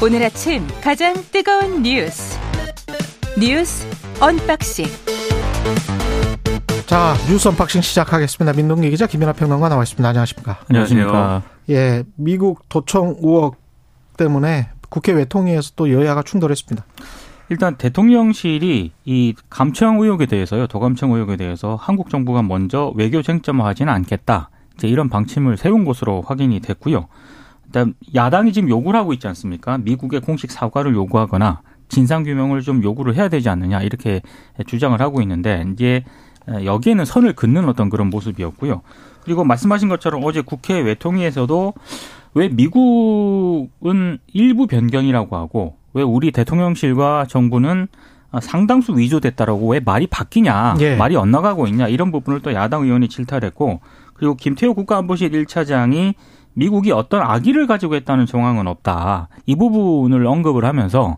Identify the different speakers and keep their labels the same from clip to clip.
Speaker 1: 오늘 아침 가장 뜨거운 뉴스 뉴스 언박싱
Speaker 2: 자 뉴스 언박싱 시작하겠습니다. 민동기 기자 김민하 평론가 나와 있습니다. 안녕하십니까?
Speaker 3: 안녕하십니까?
Speaker 2: 예, 미국 도청 의혹 때문에 국회 외통위에서 또 여야가 충돌했습니다.
Speaker 3: 일단 대통령실이 이 감청 의혹에 대해서요, 도감청 의혹에 대해서 한국 정부가 먼저 외교 쟁점화하지는 않겠다. 이제 이런 방침을 세운 것으로 확인이 됐고요. 일단 야당이 지금 요구를 하고 있지 않습니까? 미국의 공식 사과를 요구하거나 진상 규명을 좀 요구를 해야 되지 않느냐 이렇게 주장을 하고 있는데 이제 여기에는 선을 긋는 어떤 그런 모습이었고요. 그리고 말씀하신 것처럼 어제 국회 외통위에서도 왜 미국은 일부 변경이라고 하고 왜 우리 대통령실과 정부는 상당수 위조됐다라고 왜 말이 바뀌냐,
Speaker 2: 예.
Speaker 3: 말이 엇나가고 있냐 이런 부분을 또 야당 의원이 질타했고 그리고 김태호 국가안보실 1차장이 미국이 어떤 악의를 가지고 했다는 정황은 없다. 이 부분을 언급을 하면서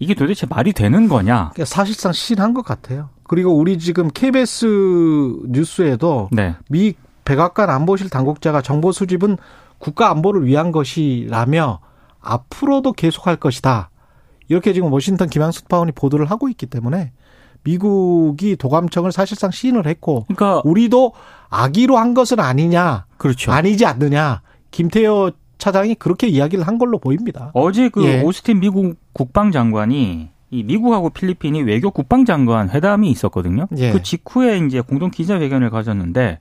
Speaker 3: 이게 도대체 말이 되는 거냐?
Speaker 2: 그러니까 사실상 시인한 것 같아요. 그리고 우리 지금 KBS 뉴스에도
Speaker 3: 네.
Speaker 2: 미 백악관 안보실 당국자가 정보 수집은 국가 안보를 위한 것이라며 앞으로도 계속할 것이다. 이렇게 지금 워싱턴 김양숙 파원이 보도를 하고 있기 때문에 미국이 도감청을 사실상 시인을 했고
Speaker 3: 그러니까
Speaker 2: 우리도 악의로 한 것은 아니냐,
Speaker 3: 그렇죠.
Speaker 2: 아니지 않느냐. 김태호 차장이 그렇게 이야기를 한 걸로 보입니다.
Speaker 3: 어제 그
Speaker 2: 예.
Speaker 3: 오스틴 미국 국방장관이 이 미국하고 필리핀이 외교 국방장관 회담이 있었거든요.
Speaker 2: 예.
Speaker 3: 그 직후에 이제 공동 기자회견을 가졌는데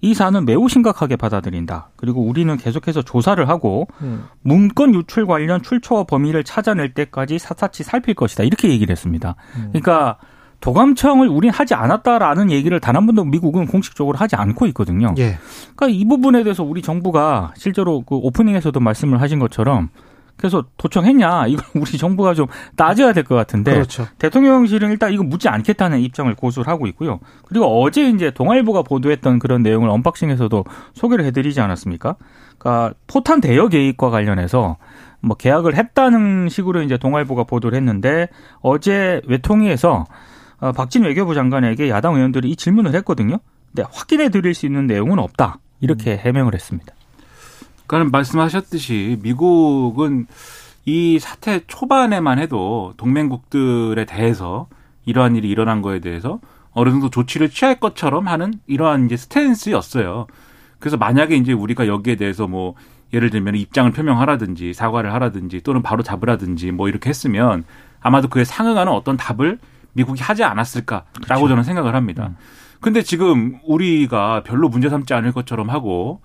Speaker 3: 이 사안은 매우 심각하게 받아들인다. 그리고 우리는 계속해서 조사를 하고
Speaker 2: 음.
Speaker 3: 문건 유출 관련 출처와 범위를 찾아낼 때까지 샅샅이 살필 것이다. 이렇게 얘기를 했습니다.
Speaker 2: 음.
Speaker 3: 그러니까 도감청을 우린 하지 않았다라는 얘기를 단 한 번도 미국은 공식적으로 하지 않고 있거든요.
Speaker 2: 예.
Speaker 3: 그러니까 이 부분에 대해서 우리 정부가 실제로 그 오프닝에서도 말씀을 하신 것처럼 그래서 도청했냐 이걸 우리 정부가 좀 따져야 될 것 같은데
Speaker 2: 그렇죠.
Speaker 3: 대통령실은 일단 이거 묻지 않겠다는 입장을 고수를 하고 있고요. 그리고 어제 이제 동아일보가 보도했던 그런 내용을 언박싱에서도 소개를 해드리지 않았습니까? 그러니까 포탄 대여 계획과 관련해서 뭐 계약을 했다는 식으로 이제 동아일보가 보도를 했는데 어제 외통위에서 어, 박진 외교부 장관에게 야당 의원들이 이 질문을 했거든요. 근데 확인해 드릴 수 있는 내용은 없다. 이렇게 해명을 했습니다.
Speaker 4: 그러니까 말씀하셨듯이 미국은 이 사태 초반에만 해도 동맹국들에 대해서 이러한 일이 일어난 거에 대해서 어느 정도 조치를 취할 것처럼 하는 이러한 이제 스탠스였어요. 그래서 만약에 이제 우리가 여기에 대해서 뭐 예를 들면 입장을 표명하라든지 사과를 하라든지 또는 바로 잡으라든지 뭐 이렇게 했으면 아마도 그에 상응하는 어떤 답을 미국이 하지 않았을까라고
Speaker 3: 그렇죠.
Speaker 4: 저는 생각을 합니다. 근데 지금 우리가 별로 문제 삼지 않을 것처럼 하고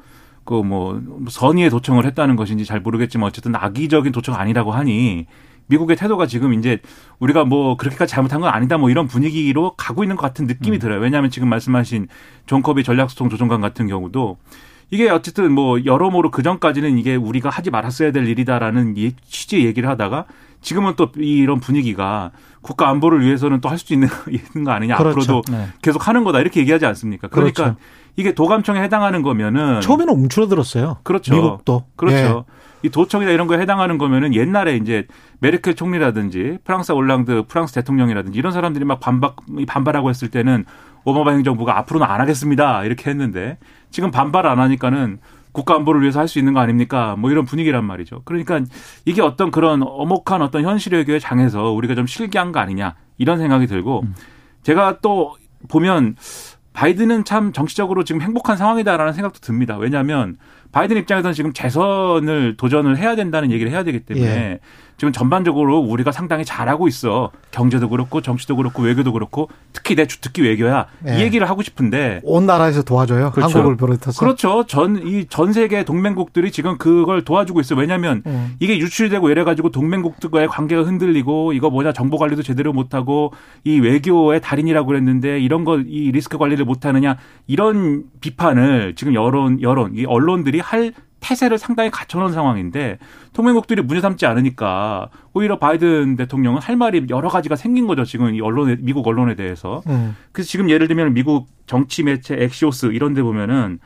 Speaker 4: 그 뭐 선의의 도청을 했다는 것인지 잘 모르겠지만 어쨌든 악의적인 도청 아니라고 하니 미국의 태도가 지금 이제 우리가 뭐 그렇게까지 잘못한 건 아니다 뭐 이런 분위기로 가고 있는 것 같은 느낌이 들어요. 왜냐하면 지금 말씀하신 존 커비 전략소통 조정관 같은 경우도 이게 어쨌든 뭐 여러모로 그 전까지는 이게 우리가 하지 말았어야 될 일이다라는 이 취지의 얘기를 하다가 지금은 또 이런 분위기가 국가 안보를 위해서는 또 할 수 있는 있는 거 아니냐
Speaker 2: 그렇죠.
Speaker 4: 앞으로도
Speaker 3: 네.
Speaker 4: 계속 하는 거다 이렇게 얘기하지 않습니까? 그러니까
Speaker 2: 그렇죠.
Speaker 4: 이게 도감청에 해당하는 거면은
Speaker 2: 처음에는 움츠러들었어요.
Speaker 4: 그렇죠.
Speaker 2: 미국도.
Speaker 4: 그렇죠. 이 도청이나 이런 거에 해당하는 거면은 옛날에 이제 메르켈 총리라든지 프랑스 올랑드 프랑스 대통령이라든지 이런 사람들이 막 반박 반발하고 했을 때는 오바마 행정부가 앞으로는 안 하겠습니다 이렇게 했는데 지금 반발 안 하니까는 국가 안보를 위해서 할 수 있는 거 아닙니까? 뭐 이런 분위기란 말이죠. 그러니까 이게 어떤 그런 어목한 어떤 현실 외교의 장에서 우리가 좀 실기한 거 아니냐 이런 생각이 들고 제가 또 보면 바이든은 참 정치적으로 지금 행복한 상황이다라는 생각도 듭니다. 왜냐하면 바이든 입장에서는 지금 재선을 도전을 해야 된다는 얘기를 해야 되기 때문에
Speaker 2: 예.
Speaker 4: 지금 전반적으로 우리가 상당히 잘하고 있어. 경제도 그렇고 정치도 그렇고 외교도 그렇고 특히 내 주특기 외교야.
Speaker 2: 예.
Speaker 4: 이 얘기를 하고 싶은데
Speaker 2: 온 나라에서 도와줘요.
Speaker 3: 그렇죠.
Speaker 2: 한국을 비롯해서.
Speaker 4: 그렇죠. 전, 이 전 세계 동맹국들이 지금 그걸 도와주고 있어요. 왜냐하면
Speaker 2: 음.
Speaker 4: 이게 유출되고 이래 가지고 동맹국들과의 관계가 흔들리고 이거 뭐냐 정보 관리도 제대로 못 하고 이 외교의 달인이라고 그랬는데 이런 거 이 리스크 관리를 못 하느냐 이런 비판을 지금 여론, 여론, 이 언론들이 할 태세를 상당히 갖춰놓은 상황인데 동맹국들이 문제 삼지 않으니까 오히려 바이든 대통령은 할 말이 여러 가지가 생긴 거죠. 지금 이 언론에 미국 언론에 대해서.
Speaker 2: 음.
Speaker 4: 그래서 지금 예를 들면 미국 정치 매체 엑시오스 이런 데 보면은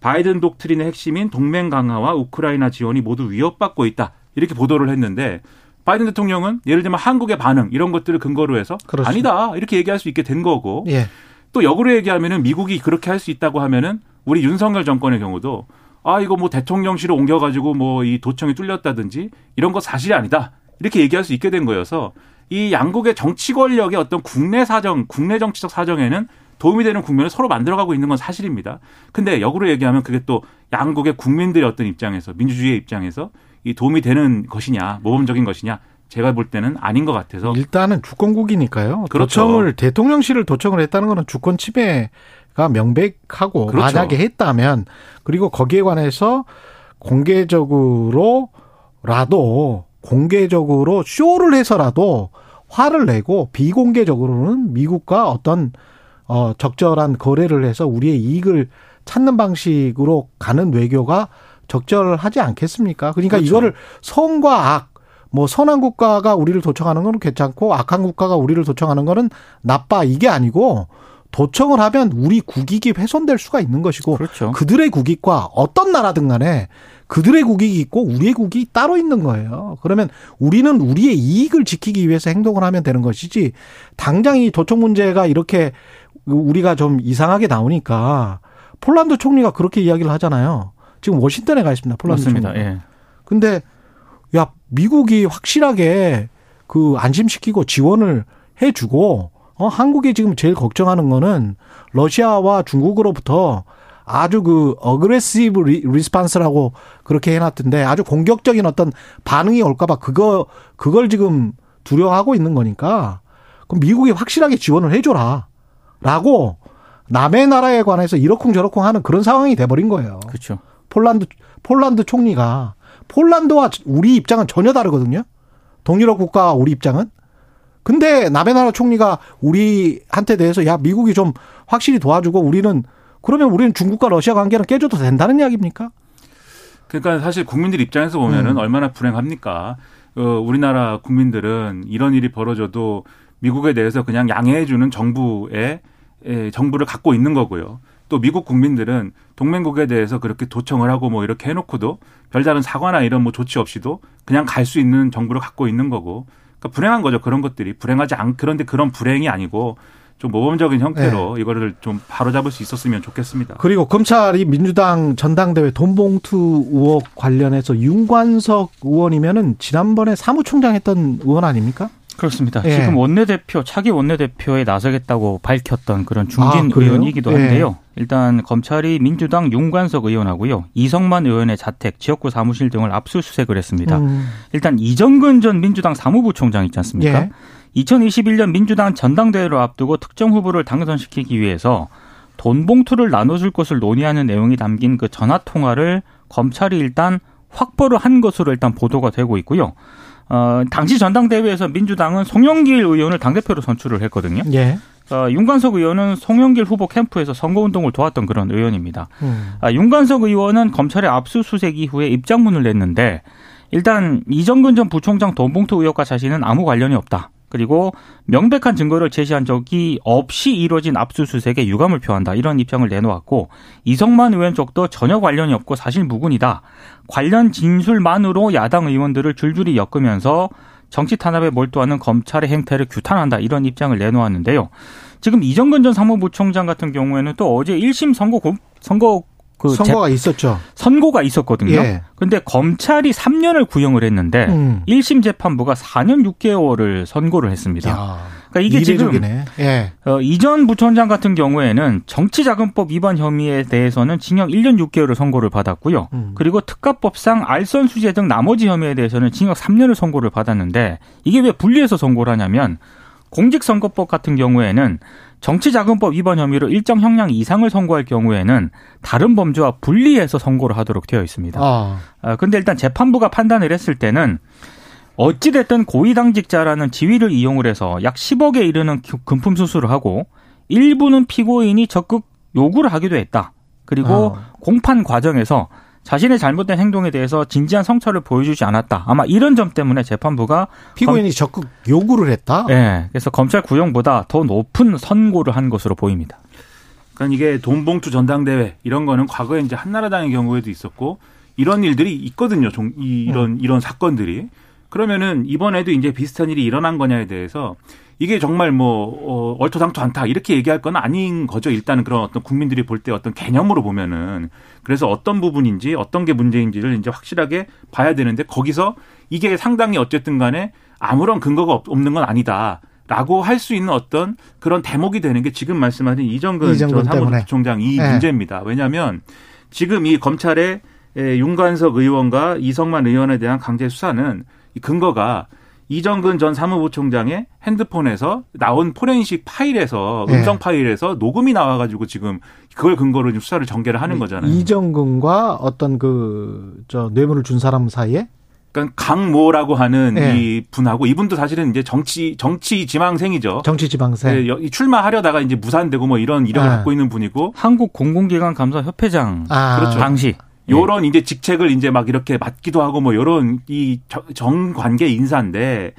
Speaker 4: 바이든 독트린의 핵심인 동맹 강화와 우크라이나 지원이 모두 위협받고 있다. 이렇게 보도를 했는데 바이든 대통령은 예를 들면 한국의 반응 이런 것들을 근거로 해서
Speaker 2: 그렇죠.
Speaker 4: 아니다. 이렇게 얘기할 수 있게 된 거고
Speaker 2: 예.
Speaker 4: 또 역으로 얘기하면은 미국이 그렇게 할 수 있다고 하면은 우리 윤석열 정권의 경우도 아 이거 뭐 대통령실을 옮겨가지고 뭐 이 도청이 뚫렸다든지 이런 거 사실이 아니다 이렇게 얘기할 수 있게 된 거여서 이 양국의 정치 권력의 어떤 국내 사정, 국내 정치적 사정에는 도움이 되는 국면을 서로 만들어가고 있는 건 사실입니다. 근데 역으로 얘기하면 그게 또 양국의 국민들의 어떤 입장에서 민주주의의 입장에서 이 도움이 되는 것이냐 모범적인 것이냐 제가 볼 때는 아닌 것 같아서
Speaker 2: 일단은 주권국이니까요.
Speaker 4: 그렇죠.
Speaker 2: 도청을 대통령실을 도청을 했다는 거는 주권 침해 가 명백하고
Speaker 4: 그렇죠.
Speaker 2: 만약에 했다면 그리고 거기에 관해서 공개적으로라도 공개적으로 쇼를 해서라도 화를 내고 비공개적으로는 미국과 어떤 어 적절한 거래를 해서 우리의 이익을 찾는 방식으로 가는 외교가 적절하지 않겠습니까? 그러니까
Speaker 4: 그렇죠.
Speaker 2: 이거를 선과 악, 뭐 선한 국가가 우리를 도청하는 건 괜찮고 악한 국가가 우리를 도청하는 거는 나빠 이게 아니고 도청을 하면 우리 국익이 훼손될 수가 있는 것이고
Speaker 3: 그렇죠.
Speaker 2: 그들의 국익과 어떤 나라든 간에 그들의 국익이 있고 우리의 국익이 따로 있는 거예요. 그러면 우리는 우리의 이익을 지키기 위해서 행동을 하면 되는 것이지 당장 이 도청 문제가 이렇게 우리가 좀 이상하게 나오니까 폴란드 총리가 그렇게 이야기를 하잖아요. 지금 워싱턴에 가 있습니다. 폴란드
Speaker 3: 맞습니다.
Speaker 2: 총리.
Speaker 3: 예.
Speaker 2: 근데 야 미국이 확실하게 그 안심시키고 지원을 해주고 어 한국이 지금 제일 걱정하는 거는 러시아와 중국으로부터 아주 그 aggressive response라고 그렇게 해놨던데 아주 공격적인 어떤 반응이 올까봐 그거 그걸 지금 두려워하고 있는 거니까 그럼 미국이 확실하게 지원을 해줘라라고 남의 나라에 관해서 이러쿵저러쿵 하는 그런 상황이 돼버린 거예요.
Speaker 3: 그렇죠.
Speaker 2: 폴란드 폴란드 총리가 폴란드와 우리 입장은 전혀 다르거든요. 동유럽 국가와 우리 입장은. 근데 남의 나라 총리가 우리한테 대해서 야 미국이 좀 확실히 도와주고 우리는 그러면 우리는 중국과 러시아 관계는 깨져도 된다는 이야기입니까?
Speaker 4: 그러니까 사실 국민들 입장에서 보면은
Speaker 2: 음.
Speaker 4: 얼마나 불행합니까? 어, 우리나라 국민들은 이런 일이 벌어져도 미국에 대해서 그냥 양해해주는 정부의 에, 정부를 갖고 있는 거고요. 또 미국 국민들은 동맹국에 대해서 그렇게 도청을 하고 뭐 이렇게 해놓고도 별다른 사과나 이런 뭐 조치 없이도 그냥 갈 수 있는 정부를 갖고 있는 거고. 그러니까 불행한 거죠 그런 것들이 불행하지 않 그런데 그런 불행이 아니고 좀 모범적인 형태로 이거를 좀 바로잡을 수 있었으면 좋겠습니다.
Speaker 2: 그리고 검찰이 민주당 전당대회 돈봉투 의혹 관련해서 윤관석 의원이면은 지난번에 사무총장 했던 의원 아닙니까?
Speaker 3: 그렇습니다.
Speaker 2: 예.
Speaker 3: 지금 원내대표 차기 원내대표에 나서겠다고 밝혔던 그런 중진
Speaker 2: 아?
Speaker 3: 의원이기도
Speaker 2: 예.
Speaker 3: 한데요. 일단 검찰이 민주당 윤관석 의원하고요, 이성만 의원의 자택, 지역구 사무실 등을 압수수색을 했습니다.
Speaker 2: 음,
Speaker 3: 일단 이정근 전 민주당 사무부총장 있지 않습니까?
Speaker 2: 예.
Speaker 3: 2021년 민주당 전당대회를 앞두고 특정 후보를 당선시키기 위해서 돈 봉투를 나눠줄 것을 논의하는 내용이 담긴 그 전화 통화를 검찰이 일단 확보를 한 것으로 일단 보도가 되고 있고요. 어, 당시 전당대회에서 민주당은 송영길 의원을 당대표로 선출을 했거든요.
Speaker 2: 예.
Speaker 3: 어, 윤관석 의원은 송영길 후보 캠프에서 선거운동을 도왔던 그런 의원입니다.
Speaker 2: 음.
Speaker 3: 아, 윤관석 의원은 검찰의 압수수색 이후에 입장문을 냈는데 일단 이정근 전 부총장 돈봉투 의혹과 자신은 아무 관련이 없다. 그리고 명백한 증거를 제시한 적이 없이 이뤄진 압수수색에 유감을 표한다. 이런 입장을 내놓았고 이성만 의원 쪽도 전혀 관련이 없고 사실 무근이다. 관련 진술만으로 야당 의원들을 줄줄이 엮으면서 정치 탄압에 몰두하는 검찰의 행태를 규탄한다. 이런 입장을 내놓았는데요. 지금 이정근 전 사무부총장 같은 경우에는 또 어제 1심 선고 고- 선거 그
Speaker 2: 선거가 있었죠.
Speaker 3: 선고가 있었거든요.
Speaker 2: 예.
Speaker 3: 근데 검찰이 3년을 구형을 했는데
Speaker 2: 음.
Speaker 3: 1심 재판부가 4년 6개월을 선고를 했습니다.
Speaker 2: 야,
Speaker 3: 그러니까 이게 지금
Speaker 2: 이례적이네. 예.
Speaker 3: 어, 이전 부총장 같은 경우에는 정치자금법 위반 혐의에 대해서는 징역 1년 6개월을 선고를 받았고요.
Speaker 2: 음.
Speaker 3: 그리고 특가법상 알선 수재 등 나머지 혐의에 대해서는 징역 3년을 선고를 받았는데 이게 왜 분리해서 선고를 하냐면 공직선거법 같은 경우에는 정치자금법 위반 혐의로 일정 형량 이상을 선고할 경우에는 다른 범죄와 분리해서 선고를 하도록 되어 있습니다.
Speaker 2: 아,
Speaker 3: 아, 근데 일단 재판부가 판단을 했을 때는 어찌됐든 고위당직자라는 지위를 이용을 해서 약 10억에 이르는 기- 금품 수수를 하고 일부는 피고인이 적극 요구를 하기도 했다. 그리고
Speaker 2: 아.
Speaker 3: 공판 과정에서 자신의 잘못된 행동에 대해서 진지한 성찰을 보여주지 않았다. 아마 이런 점 때문에 재판부가
Speaker 2: 피고인이 적극 요구를 했다.
Speaker 3: 예, 그래서 검찰 구형보다 더 높은 선고를 한 것으로 보입니다.
Speaker 4: 그러니까 이게 돈봉투 전당대회 이런 거는 과거에 이제 한나라당의 경우에도 있었고 이런 일들이 있거든요. 종- 이- 이런 이런 사건들이. 그러면은 이번에도 이제 비슷한 일이 일어난 거냐에 대해서 이게 정말 뭐 어, 얼토당토 않다 이렇게 얘기할 건 아닌 거죠. 일단은 그런 어떤 국민들이 볼 때 어떤 개념으로 보면은 그래서 어떤 부분인지 어떤 게 문제인지를 이제 확실하게 봐야 되는데 거기서 이게 상당히 어쨌든 간에 아무런 근거가 없는 건 아니다. 라고 할 수 있는 어떤 그런 대목이 되는 게 지금 말씀하신 이정근,
Speaker 2: 이정근
Speaker 4: 전 사무총장 이
Speaker 2: 네.
Speaker 4: 문제입니다. 왜냐하면 지금 이 검찰의 윤관석 의원과 이성만 의원에 대한 강제 수사는 이 근거가 이정근 전 사무부총장의 핸드폰에서 나온 포렌식 파일에서
Speaker 2: 네.
Speaker 4: 음성 파일에서 녹음이 나와가지고 지금 그걸 근거로 지금 수사를 전개를 하는 거잖아요.
Speaker 2: 이정근과 어떤 그 저 뇌물을 준 사람 사이에
Speaker 4: 그러니까 강모라고 하는
Speaker 2: 네.
Speaker 4: 이 분하고 이분도 사실은 이제 정치 정치 지망생이죠.
Speaker 2: 정치 지방세
Speaker 4: 네, 출마하려다가 이제 무산되고 뭐 이런 이력을
Speaker 2: 아.
Speaker 4: 갖고 있는 분이고
Speaker 3: 한국 공공기관 감사 협회장
Speaker 2: 아,
Speaker 4: 그렇죠.
Speaker 3: 당시
Speaker 4: 요런 이제 직책을 이제 막 이렇게 맡기도 하고 뭐 요런 이 정관계 인사인데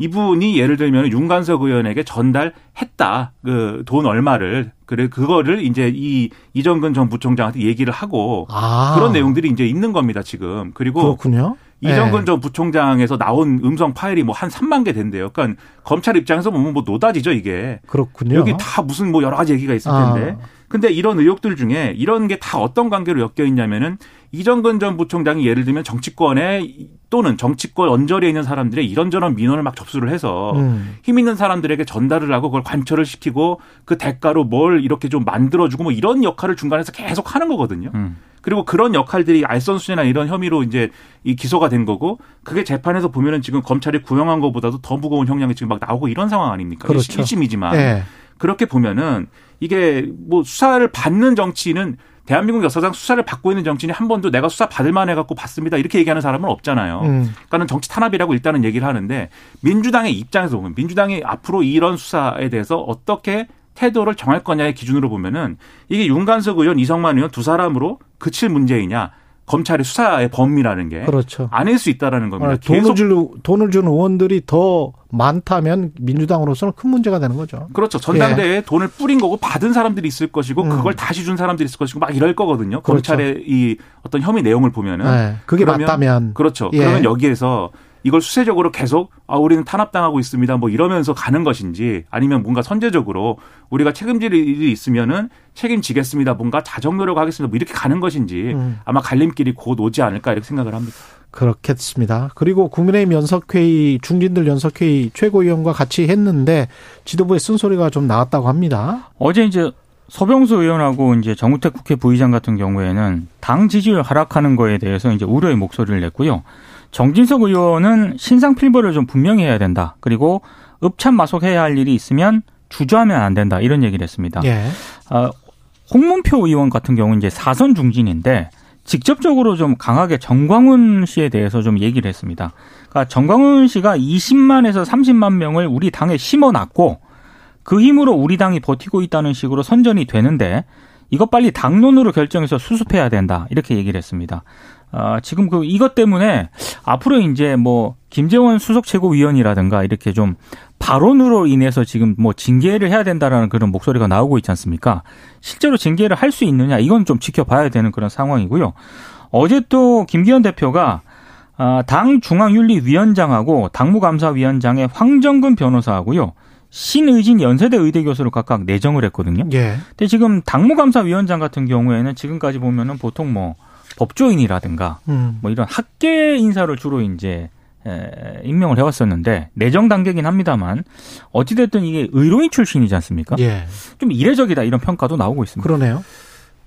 Speaker 4: 이분이 예를 들면 윤관석 의원에게 전달했다. 그 돈 얼마를. 그래 그거를 이제 이 이정근 전 부총장한테 얘기를 하고
Speaker 2: 아,
Speaker 4: 그런 내용들이 이제 있는 겁니다 지금. 그리고
Speaker 2: 그렇군요.
Speaker 4: 이정근
Speaker 2: 예.
Speaker 4: 전 부총장에서 나온 음성 파일이 뭐 한 3만 개 된대요. 그러니까 검찰 입장에서 보면 뭐 노다지죠 이게.
Speaker 2: 그렇군요.
Speaker 4: 여기 다 무슨 뭐 여러 가지 얘기가 있을
Speaker 2: 아.
Speaker 4: 텐데. 근데 이런 의혹들 중에 이런 게 다 어떤 관계로 엮여 있냐면은 이정근 전 부총장이 예를 들면 정치권에 또는 정치권 언저리에 있는 사람들의 이런저런 민원을 막 접수를 해서
Speaker 2: 음.
Speaker 4: 힘 있는 사람들에게 전달을 하고 그걸 관철을 시키고 그 대가로 뭘 이렇게 좀 만들어주고 뭐 이런 역할을 중간에서 계속 하는 거거든요.
Speaker 3: 음.
Speaker 4: 그리고 그런 역할들이 알선수재나 이런 혐의로 이제 이 기소가 된 거고 그게 재판에서 보면은 지금 검찰이 구형한 것보다도 더 무거운 형량이 지금 막 나오고 이런 상황 아닙니까?
Speaker 2: 그렇죠.
Speaker 4: 1심이지만
Speaker 2: 예.
Speaker 4: 그렇게 보면은 이게 뭐 수사를 받는 정치인은 대한민국 역사상 수사를 받고 있는 정치인이 한 번도 내가 수사 받을 만해 갖고 받습니다 이렇게 얘기하는 사람은 없잖아요.
Speaker 2: 음.
Speaker 4: 그러니까는 정치 탄압이라고 일단은 얘기를 하는데 민주당의 입장에서 보면 민주당이 앞으로 이런 수사에 대해서 어떻게 태도를 정할 거냐의 기준으로 보면은 이게 윤관석 의원, 이성만 의원 두 사람으로 그칠 문제이냐 검찰의 수사의 범위라는 게
Speaker 2: 그렇죠.
Speaker 4: 아닐 수 있다라는 겁니다.
Speaker 2: 아, 돈을 줄 돈을 준 의원들이 더 많다면 민주당으로서는 큰 문제가 되는 거죠.
Speaker 4: 그렇죠. 전당대회에 돈을 뿌린 거고 받은 사람들이 있을 것이고
Speaker 2: 음.
Speaker 4: 그걸 다시 준 사람들이 있을 것이고 막 이럴 거거든요.
Speaker 2: 그렇죠.
Speaker 4: 검찰의 이 어떤 혐의 내용을 보면은
Speaker 2: 네, 그게
Speaker 4: 그러면-
Speaker 2: 맞다면
Speaker 4: 그렇죠.
Speaker 2: 예.
Speaker 4: 그러면 여기에서 이걸 수세적으로 계속 아 우리는 탄압당하고 있습니다. 뭐 이러면서 가는 것인지 아니면 뭔가 선제적으로 우리가 책임질 일이 있으면은 책임지겠습니다. 뭔가 자정 노력하겠습니다. 뭐 이렇게 가는 것인지
Speaker 2: 음.
Speaker 4: 아마 갈림길이 곧 오지 않을까 이렇게 생각을 합니다.
Speaker 2: 그렇겠습니다. 그리고 국민의힘 연석회의 중진들 연석회의 최고위원과 같이 했는데 지도부의 쓴소리가 좀 나왔다고 합니다.
Speaker 3: 어제 이제 서병수 의원하고 이제 정우택 국회 부의장 같은 경우에는 당 지지율 하락하는 거에 대해서 이제 우려의 목소리를 냈고요. 정진석 의원은 신상 필벌을 좀 분명히 해야 된다. 그리고 읍참 마속해야 할 일이 있으면 주저하면 안 된다. 이런 얘기를 했습니다.
Speaker 2: 예.
Speaker 3: 아, 홍문표 의원 같은 경우는 이제 사선 중진인데 직접적으로 좀 강하게 정광훈 씨에 대해서 좀 얘기를 했습니다. 그러니까 정광훈 씨가 20만에서 30만 명을 우리 당에 심어놨고 그 힘으로 우리 당이 버티고 있다는 식으로 선전이 되는데 이것 빨리 당론으로 결정해서 수습해야 된다 이렇게 얘기를 했습니다. 아, 지금 그 이것 때문에 앞으로 이제 뭐 김재원 수석 최고위원이라든가 이렇게 좀 발언으로 인해서 지금 뭐 징계를 해야 된다라는 그런 목소리가 나오고 있지 않습니까? 실제로 징계를 할 수 있느냐 이건 좀 지켜봐야 되는 그런 상황이고요. 어제 또 김기현 대표가 아, 당 중앙윤리위원장하고 당무감사위원장의 황정근 변호사하고요. 신의진 연세대 의대 교수를 각각 내정을 했거든요.
Speaker 2: 예.
Speaker 3: 근데 지금 당무감사위원장 같은 경우에는 지금까지 보면은 보통 뭐 법조인이라든가
Speaker 2: 음.
Speaker 3: 뭐 이런 학계 인사를 주로 이제 에, 임명을 해왔었는데 내정 단계긴 합니다만 어찌됐든 이게 의료인 출신이지 않습니까?
Speaker 2: 예.
Speaker 3: 좀 이례적이다 이런 평가도 나오고 있습니다.
Speaker 2: 그러네요.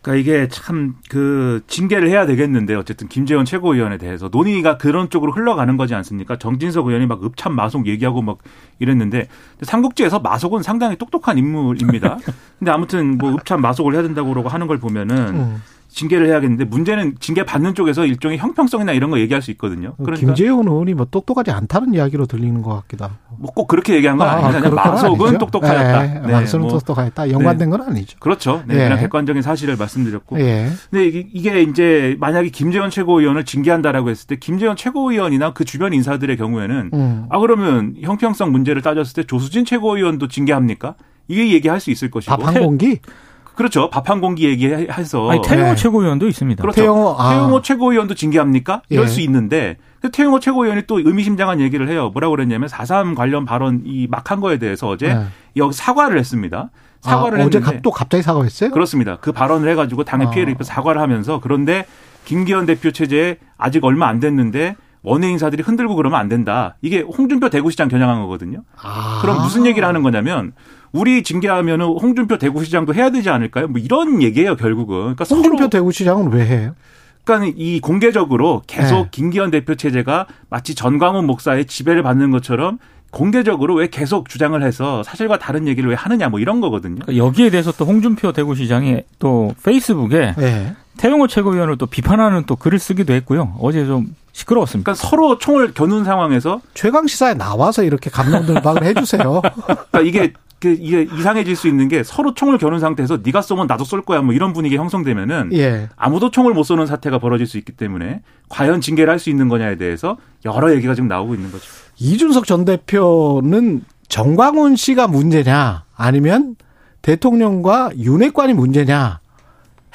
Speaker 4: 그러니까 이게 참 그 징계를 해야 되겠는데 어쨌든 김재원 최고위원에 대해서 논의가 그런 쪽으로 흘러가는 거지 않습니까? 정진석 의원이 막 읍참 마속 얘기하고 막 이랬는데 삼국지에서 마속은 상당히 똑똑한 인물입니다. 근데 아무튼 뭐 읍참 마속을 해야 된다고 그러고 하는 걸 보면은
Speaker 2: 음.
Speaker 4: 징계를 해야겠는데 문제는 징계 받는 쪽에서 일종의 형평성이나 이런 거 얘기할 수 있거든요. 그러니까
Speaker 2: 김재원 의원이 뭐 똑똑하지 않다는 이야기로 들리는 것 같기도 하고.
Speaker 4: 뭐 꼭 그렇게 얘기한 건 아,
Speaker 2: 그렇게는
Speaker 4: 마속은. 똑똑하였다.
Speaker 2: 예,
Speaker 4: 네,
Speaker 2: 마속은
Speaker 4: 뭐
Speaker 2: 똑똑하였다. 연관된 건 아니죠.
Speaker 4: 그렇죠. 네,
Speaker 2: 예.
Speaker 4: 그냥 객관적인 사실을 말씀드렸고.
Speaker 2: 예.
Speaker 4: 근데 이게, 이게 이제 만약에 김재원 최고위원을 징계한다라고 했을 때 김재원 최고위원이나 그 주변 인사들의 경우에는
Speaker 2: 음.
Speaker 4: 아 그러면 형평성 문제를 따졌을 때 조수진 최고위원도 징계합니까? 이게 얘기할 수 있을 것이고
Speaker 2: 밥한 공기?
Speaker 4: 그렇죠. 밥 한 공기 얘기해서
Speaker 3: 아니, 태영호
Speaker 2: 네.
Speaker 3: 최고위원도 있습니다.
Speaker 4: 그렇죠.
Speaker 2: 태영호, 아.
Speaker 4: 태영호 최고위원도 징계합니까? 이럴
Speaker 2: 예.
Speaker 4: 수 있는데 그 태영호 최고위원이 또 의미심장한 얘기를 해요. 뭐라고 그랬냐면 4.3 관련 발언 이 막 한 거에 대해서 어제
Speaker 2: 네.
Speaker 4: 여기 사과를 했습니다. 사과를
Speaker 2: 아, 어제
Speaker 4: 했는데
Speaker 2: 갑- 또 갑자기 사과했어요?
Speaker 4: 그렇습니다. 그 발언을 해가지고 당에
Speaker 2: 아.
Speaker 4: 피해를 입혀 사과를 하면서 그런데 김기현 대표 체제에 아직 얼마 안 됐는데 원외 인사들이 흔들고 그러면 안 된다. 이게 홍준표 대구시장 겨냥한 거거든요.
Speaker 2: 아.
Speaker 4: 그럼 무슨 얘기를 하는 거냐면 우리 징계하면은 홍준표 대구시장도 해야 되지 않을까요? 뭐 이런 얘기예요 결국은. 그러니까
Speaker 2: 홍준표 대구시장은 왜 해요?
Speaker 4: 그러니까 이 공개적으로 계속
Speaker 2: 네.
Speaker 4: 김기현 대표 체제가 마치 전광훈 목사의 지배를 받는 것처럼 공개적으로 왜 계속 주장을 해서 사실과 다른 얘기를 왜 하느냐 뭐 이런 거거든요.
Speaker 3: 그러니까 여기에 대해서 또 홍준표 대구시장이 또 페이스북에
Speaker 2: 예.
Speaker 3: 태영호 최고위원을 또 비판하는 또 글을 쓰기도 했고요. 어제 좀 시끄러웠습니다.
Speaker 4: 그러니까 서로 총을 겨눈 상황에서
Speaker 2: 최강 시사에 나와서 이렇게 감동들박을 해주세요.
Speaker 4: 그러니까 이게 그 이게 이상해질 수 있는 게 서로 총을 겨눈 상태에서 네가 쏘면 나도 쏠 거야 뭐 이런 분위기 형성되면은
Speaker 2: 예.
Speaker 4: 아무도 총을 못 쏘는 사태가 벌어질 수 있기 때문에 과연 징계를 할 수 있는 거냐에 대해서 여러 얘기가 지금 나오고 있는 거죠.
Speaker 2: 이준석 전 대표는 정광훈 씨가 문제냐 아니면 대통령과 윤핵관이 문제냐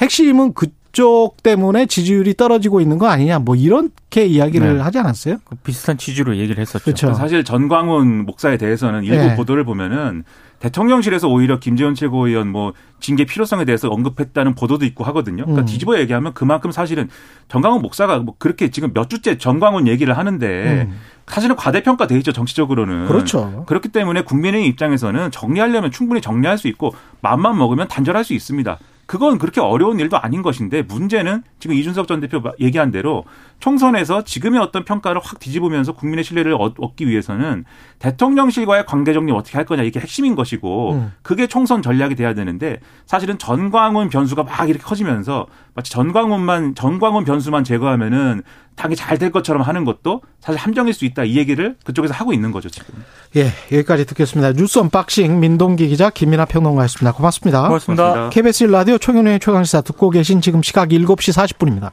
Speaker 2: 핵심은 그쪽 때문에 지지율이 떨어지고 있는 거 아니냐 뭐 이렇게 이야기를
Speaker 3: 네.
Speaker 2: 하지 않았어요?
Speaker 3: 그 비슷한 취지로 얘기를 했었죠.
Speaker 2: 그렇죠.
Speaker 4: 사실 전광훈 목사에 대해서는 일부
Speaker 2: 네.
Speaker 4: 보도를 보면은 대통령실에서 오히려 김재원 최고위원 뭐 징계 필요성에 대해서 언급했다는 보도도 있고 하거든요. 그러니까
Speaker 2: 음.
Speaker 4: 뒤집어 얘기하면 그만큼 사실은 전광훈 목사가 뭐 그렇게 지금 몇 주째 전광훈 얘기를 하는데
Speaker 2: 음.
Speaker 4: 사실은 과대평가돼 있죠 정치적으로는.
Speaker 2: 그렇죠.
Speaker 4: 그렇기 때문에 국민의 입장에서는 정리하려면 충분히 정리할 수 있고 맘만 먹으면 단절할 수 있습니다. 그건 그렇게 어려운 일도 아닌 것인데 문제는 지금 이준석 전 대표 얘기한 대로 총선에서 지금의 어떤 평가를 확 뒤집으면서 국민의 신뢰를 얻- 얻기 위해서는 대통령실과의 관계 정리 어떻게 할 거냐 이게 핵심인 것이고
Speaker 2: 음.
Speaker 4: 그게 총선 전략이 돼야 되는데 사실은 전광훈 변수가 막 이렇게 커지면서 마치 전광훈만 전광훈 변수만 제거하면은 당이 잘 될 것처럼 하는 것도 사실 함정일 수 있다 이 얘기를 그쪽에서 하고 있는 거죠 지금.
Speaker 2: 예, 여기까지 듣겠습니다. 뉴스 언박싱 민동기 기자 김민하 평론가였습니다. 고맙습니다.
Speaker 3: 고맙습니다.
Speaker 4: 고맙습니다.
Speaker 2: KBS 라디오 총연의 최강시사 듣고 계신 지금 시각 7시 40분입니다.